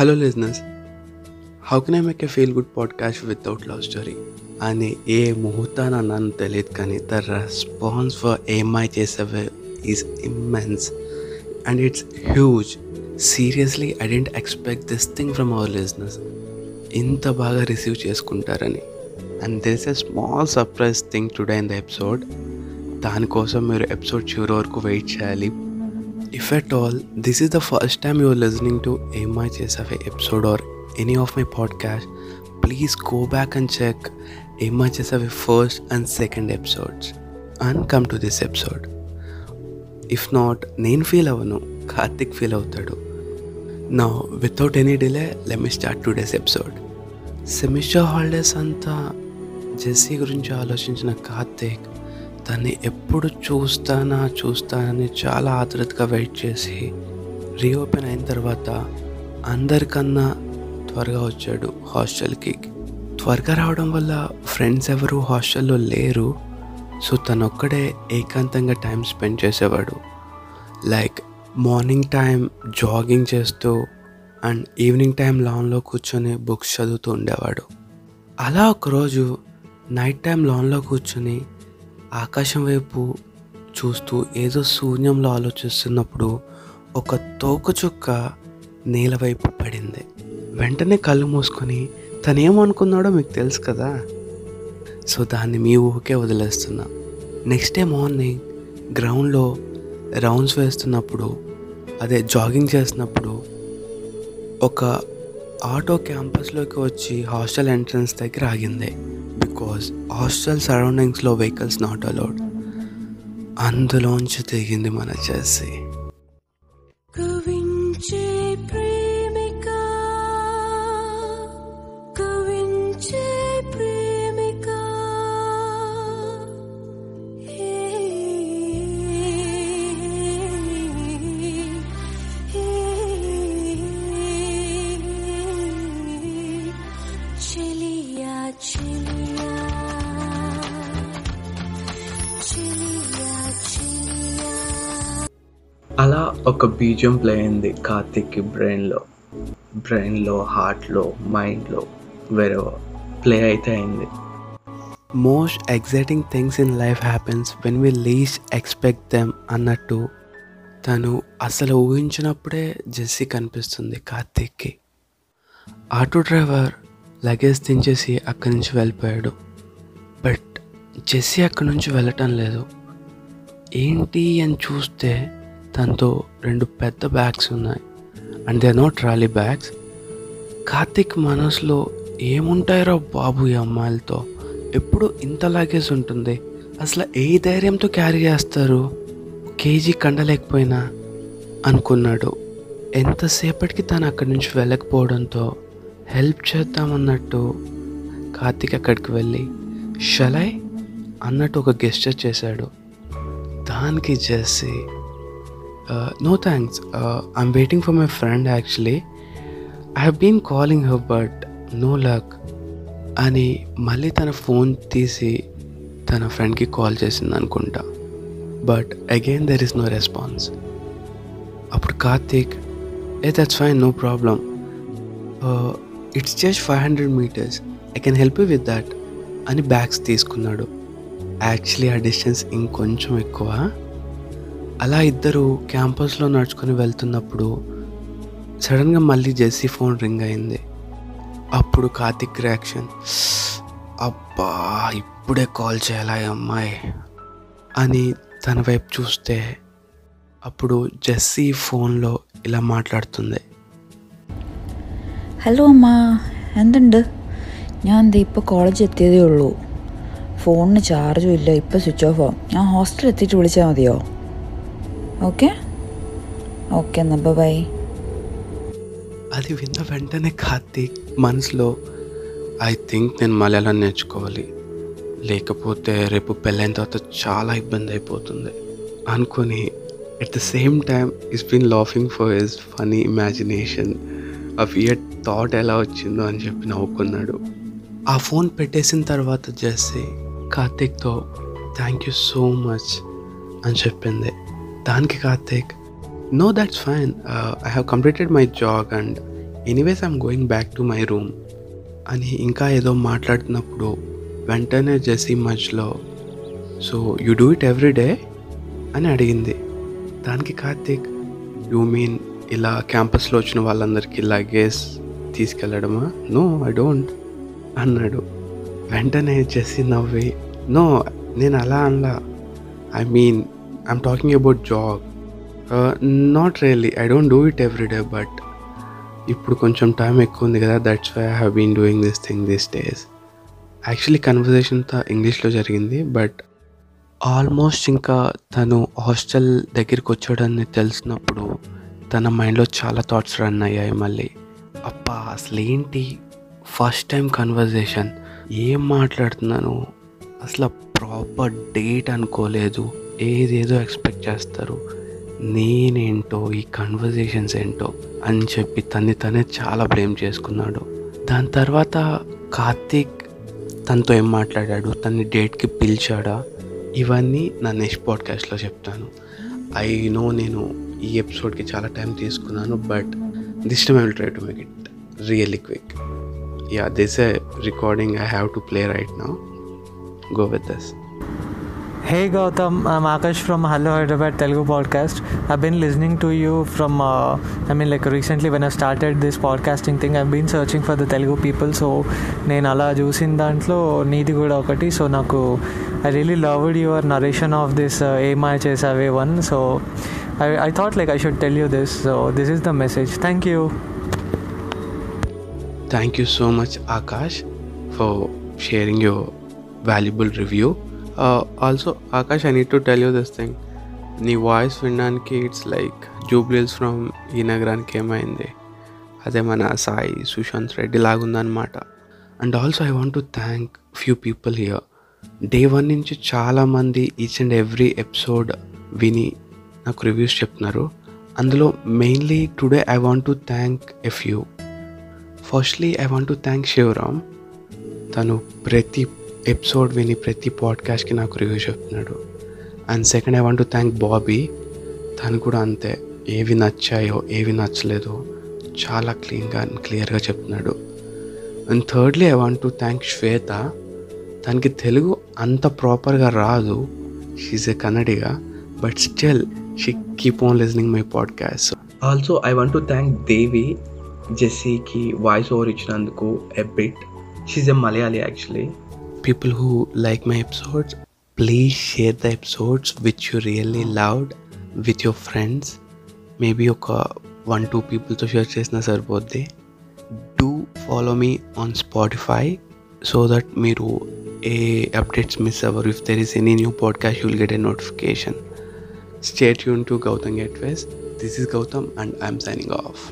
Hello listeners how can I make a feel good podcast without love story అని ఏ ముహూర్తాన నన్ను తెలియదు కానీ the response for Emai Chesave is immense and it's huge seriously I didn't expect this thing from our listeners ఇంత బాగా receive చేసుకుంటారని. And this a small surprise thing today in the episode దానికోసం మీరు ఎపిసోడ్ చివరి వరకు wait చేయాలి. If at all this is the first time you're listening to Emai Chesave episode or any of my podcast please go back and check Emai Chesave first and second episodes and come to this episode if not నేను feel అవ్వను Karthik feel అవుతాడు. నా without any delay let me start today's episode semester holidays అంతా Jessie గురించి ఆలోచించిన కార్తిక్ తన్ని ఎప్పుడు చూస్తానా చూస్తానని చాలా ఆతృతగా వెయిట్ చేసి రీఓపెన్ అయిన తర్వాత అందరికన్నా త్వరగా వచ్చాడు హాస్టల్కి త్వరగా రావడం వల్ల ఫ్రెండ్స్ ఎవరు హాస్టల్లో లేరు సో తను ఒక్కడే ఏకాంతంగా టైం స్పెండ్ చేసేవాడు. లైక్ మార్నింగ్ టైం జాగింగ్ చేస్తూ అండ్ ఈవినింగ్ టైం లాన్లో కూర్చొని బుక్స్ చదువుతూ ఉండేవాడు. అలా ఒకరోజు నైట్ టైం లాన్లో కూర్చొని ఆకాశం వైపు చూస్తూ ఏదో శూన్యంలో ఆలోచిస్తున్నప్పుడు ఒక తోకచుక్క నేల వైపు పడింది. వెంటనే కళ్ళు మూసుకొని తను ఏమనుకున్నాడో మీకు తెలుసు కదా. సో దాన్ని మీ ఊరికే వదిలేస్తున్నా. నెక్స్ట్ డే మార్నింగ్ గ్రౌండ్లో రౌండ్స్ వేస్తున్నప్పుడు అదే జాగింగ్ చేస్తున్నప్పుడు ఒక ఆటో క్యాంపస్లోకి వచ్చి హాస్టల్ ఎంట్రన్స్ దగ్గర ఆగింది. బికాస్ హాస్టల్ సరౌండింగ్స్లో వెహికల్స్ నాట్ అలౌడ్ అందులోంచి దిగింది మన చేసి అలా ఒక బీజం ప్లే అయింది కార్తిక్కి బ్రెయిన్లో బ్రెయిన్లో హార్ట్లో మైండ్లో వేరే ప్లే అయితే అయింది. Most exciting things in life happens when we least expect them అన్నట్టు తను అసలు ఊహించినప్పుడే జెస్సీ కనిపిస్తుంది కార్తిక్కి. ఆటో డ్రైవర్ లగేజ్ దించేసి అక్కడి నుంచి వెళ్ళిపోయాడు. బట్ జెస్సీ అక్కడి నుంచి వెళ్ళటం లేదు. ఏంటి అని చూస్తే తనతో రెండు పెద్ద బ్యాగ్స్ ఉన్నాయి. And they not trolley bags Karthik మనసులో ఏముంటాయో బాబు ఈ అమ్మాయిలతో? ఎప్పుడు ఇంత లాగేజ్ ఉంటుంది? అసలు ఏ ధైర్యంతో క్యారీ చేస్తారు? కేజీ కండలేకపోయినా అనుకున్నాడు. ఎంతసేపటికి తను అక్కడి నుంచి వెళ్ళకపోవడంతో హెల్ప్ చేద్దామన్నట్టు కార్తిక్ అక్కడికి వెళ్ళి షలై అన్నట్టు ఒక గెస్టర్ చేశాడు. దానికి Jessie no thanks I'm waiting for my friend actually I have been calling her but no luck అని మళ్ళీ తన ఫోన్ తీసి తన ఫ్రెండ్కి కాల్ చేసింది అనుకుంటా. But again there is no response అప్పుడు కార్తీక్ ఏ that's fine no problem it's just five hundred metres I can help you with that అని బ్యాగ్స్ తీసుకున్నాడు. యాక్చువల్లీ ఆ డిస్టెన్స్ ఇంకొంచెం ఎక్కువ. అలా ఇద్దరు క్యాంపస్లో నడుచుకొని వెళ్తున్నప్పుడు సడన్గా మళ్ళీ జెస్సీ ఫోన్ రింగ్ అయింది. అప్పుడు కార్తిక్ రియాక్షన్ అబ్బా ఇప్పుడే కాల్ చేయాలా అమ్మాయి? అని తన వైపు చూస్తే అప్పుడు జెస్సీ ఫోన్లో ఇలా మాట్లాడుతుంది. హలో అమ్మా എന്തുണ്ട് ഞാൻ എന്താ ഇപ്പോൾ കോളേജ് എത്തിയതേ ഉള്ളൂ. ഫോണിന് ചാർജും ഇല്ല ഇപ്പോൾ സ്വിച്ച് ഓഫ് ആവും ഞാൻ ഹോസ്റ്റലിൽ എത്തിയിട്ട് വിളിച്ചാൽ മതിയോ? ఓకే? ఓకే అన్న బాబాయ్ అది విన్న వెంటనే కార్తీక్ మనసులో ఐ థింక్ నేను మలయాళం నేర్చుకోవాలి. లేకపోతే రేపు పెళ్ళైన తర్వాత చాలా ఇబ్బంది అయిపోతుంది. అనుకొని at the same time is been laughing for his funny imagination ఆ వియర్ థాట్ ఎలా వచ్చిందో అని చెప్పి నవ్వుకున్నాడు. ఆ ఫోన్ పెట్టేసిన తర్వాత జెస్సీ కార్తీక్తో థ్యాంక్ యూ సో మచ్ అని చెప్పింది. దానికి Karthik. No that's fine I have completed my jog and anyways I'm going back to my room అని ఇంకా ఏదో మాట్లాడుతున్నప్పుడు వెంటనే జెస్సీ మధ్యలో so you do it every day అని అడిగింది. దానికి కార్తీక్ యూ మీన్ ఇలా క్యాంపస్లో వచ్చిన వాళ్ళందరికీ లగేజ్ తీసుకెళ్ళడమా? నో ఐ డోంట్ అన్నాడు. వెంటనే జెస్సీ నవ్వి నో నేను అలా అనలా. I mean I'm talking about jog not really I don't do it every day but ఇప్పుడు కొంచెం టైం ఎక్కువ ఉంది కదా that's why I have been doing this thing this days actually conversation అంతా ఇంగ్లీష్లో జరిగింది బట్ ఆల్మోస్ట్ ఇంకా తను హాస్టల్ దగ్గరికి వచ్చాడని తెలిసినప్పుడు తన మైండ్లో చాలా థాట్స్ రన్ అయ్యాయి మళ్ళీ. అప్ప అసలు ఏంటి? ఫస్ట్ టైం కన్వర్జేషన్ ఏం మాట్లాడుతున్నాను? అసలు ప్రాపర్ డేట్ అనుకోలేదు. ఏదేదో ఎక్స్పెక్ట్ చేస్తారు. నేనేంటో ఈ కన్వర్జేషన్స్ ఏంటో అని చెప్పి తన్ని తనే చాలా బ్లేమ్ చేసుకున్నాడు. దాని తర్వాత కార్తీక్ తనతో ఏం మాట్లాడాడు? తన్ని డేట్కి పిలిచాడా? ఇవన్నీ నా నెక్స్ట్ పాడ్కాస్ట్లో చెప్తాను. ఐ నో నేను ఈ ఎపిసోడ్కి చాలా టైం తీసుకున్నాను but this time I will try to make it really quick yeah this A recording I have to play right now go with this Hey Gautam, I'm Akash from Hello Hyderabad Telugu podcast. I've been listening to you from, uh, I mean, like recently when I started this podcasting thing, I've been searching for the Telugu people. So నేను అలా చూసిన దాంట్లో నీది కూడా ఒకటి so నాకు I really loved your narration of this ఏమై చేసావే one so I I thought like I should tell you this so this is the message thank you thank you so much Akash for sharing your valuable review Also Akash I need to tell you this thing నీ voice వినడానికి it's like Jubilee Hills from ఈ నగరానికి ఏమైంది? అదే మన Sai Sushanth Reddy లాగుందనమాట and also I want to thank few people here day one నుంచి చాలామంది each and every episode విని నాకు రివ్యూస్ చెప్తున్నారు. అందులో mainly today I want to thank F you firstly I want to thank Sivaram తను ప్రతి ఎపిసోడ్ విని ప్రతి పాడ్కాస్ట్కి నాకు రివ్యూ చెప్తున్నాడు. And second I want to thank Bobby. తను కూడా అంతే. ఏవి నచ్చాయో ఏవి నచ్చలేదో చాలా క్లీన్గా అండ్ క్లియర్గా చెప్తున్నాడు. And thirdly I want to thank Shweta. తనకి తెలుగు అంత ప్రాపర్గా రాదు. She's a Kannadiga but still she keep on listening my podcast also I want to thank Devi జెస్సీకి voice over ఇచ్చినందుకు a bit she's a Malayali actually people who like my episodes please share the episodes which you really loved with your friends maybe ఒక one two పీపుల్తో షేర్ చేసినా సరిపోద్ది do follow me on Spotify so that మీరు ఏ updates miss అవ్వరు if there is any new podcast you'll get a notification stay Yoon to Gautam getaways this is Gautam and I'm signing off